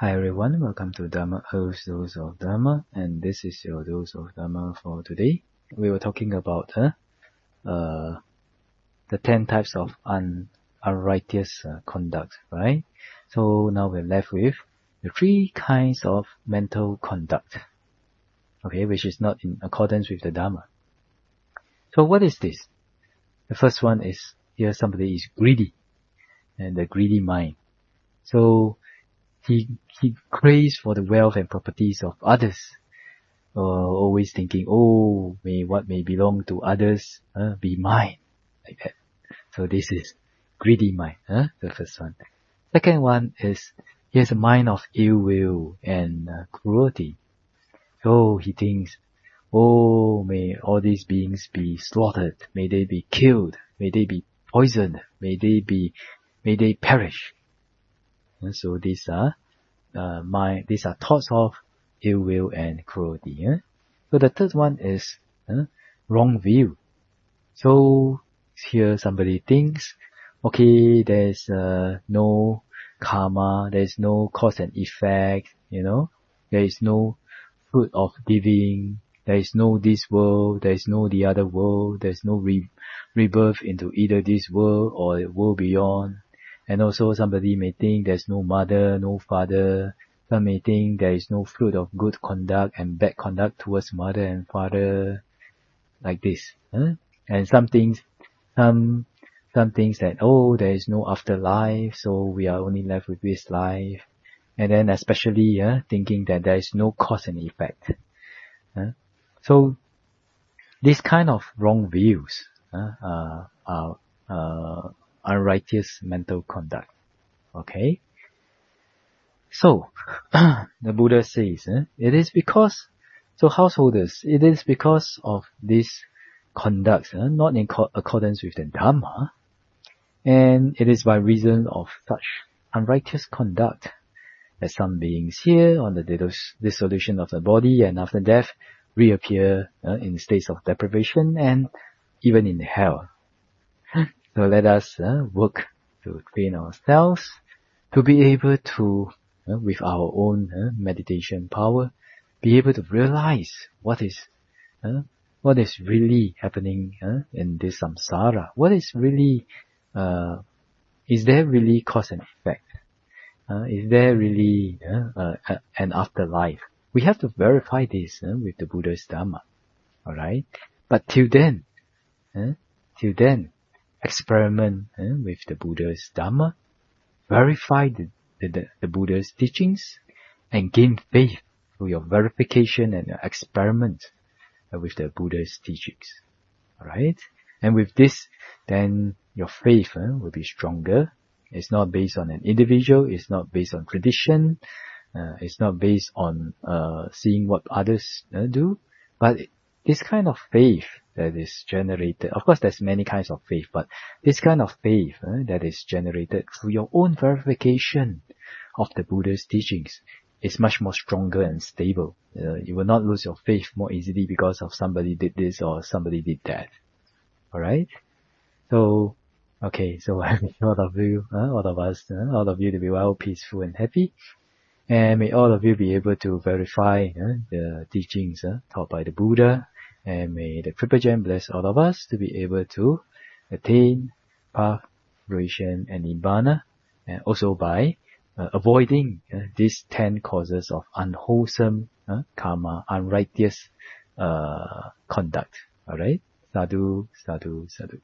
Hi everyone, welcome to Dharma Earth's Dose of Dharma, and this is your dose of Dharma for today. We were talking about uh, uh, the 10 types of un- unrighteous uh, conduct, right? So now we're left with the three kinds of mental conduct, okay, which is not in accordance with the Dharma. So what is this? The first one is here somebody is greedy, and the greedy mind. So he he craves for the wealth and properties of others. Uh, always thinking, oh, may what may belong to others uh, be mine, like that. So this is greedy mind, the first one. Second one is he has a mind of ill will and uh, cruelty. So he thinks, oh, may all these beings be slaughtered, may they be killed, may they be poisoned, may they be, may they perish. And so these are uh, my these are thoughts of ill will and cruelty. Yeah? So the third one is uh, wrong view. So here somebody thinks, okay, there's uh, no karma, there's no cause and effect, you know, there is no fruit of giving, there is no this world, there is no the other world, there's no re- rebirth into either this world or the world beyond. And also somebody may think there's no mother, no father. Some may think there is no fruit of good conduct and bad conduct towards mother and father. Like this. Huh? And some things, some, some things that, oh, there is no afterlife, so we are only left with this life. And then especially uh, thinking that there is no cause and effect. Uh, so this kind of wrong views uh, are, are unrighteous mental conduct. Okay? So, the Buddha says, eh, it is because, so householders, it is because of this conduct, eh, not in co- accordance with the Dhamma, and it is by reason of such unrighteous conduct that some beings here on the dissolution of the body and after death reappear uh, in states of deprivation and even in hell. So let us uh, work to train ourselves to be able to, uh, with our own uh, meditation power, be able to realize what is, uh, what is really happening uh, in this samsara. What is really, uh, is there really cause and effect? is there really an afterlife? We have to verify this with the Buddha's Dhamma. Alright? But till then, till then, experiment eh, with the Buddha's Dharma, verify the, the, the, Buddha's teachings, and gain faith through your verification and your experiment with the Buddha's teachings. Alright? And with this, then your faith eh, will be stronger. It's not based on an individual, it's not based on tradition, uh, it's not based on uh, seeing what others uh, do, but this kind of faith that is generated, of course there's many kinds of faith, but this kind of faith uh, that is generated through your own verification of the Buddha's teachings is much more stronger and stable. Uh, you will not lose your faith more easily because of somebody did this or somebody did that. Alright? So, okay, so I wish all of you, uh, all of us, uh, all of you to be well, peaceful and happy. And may all of you be able to verify the teachings taught by the Buddha and may the Triple Gem bless all of us to be able to attain path, fruition, and nibbana, and also by uh, avoiding uh, these ten causes of unwholesome uh, karma, unrighteous uh, conduct. Alright? Sadhu, sadhu, sadhu.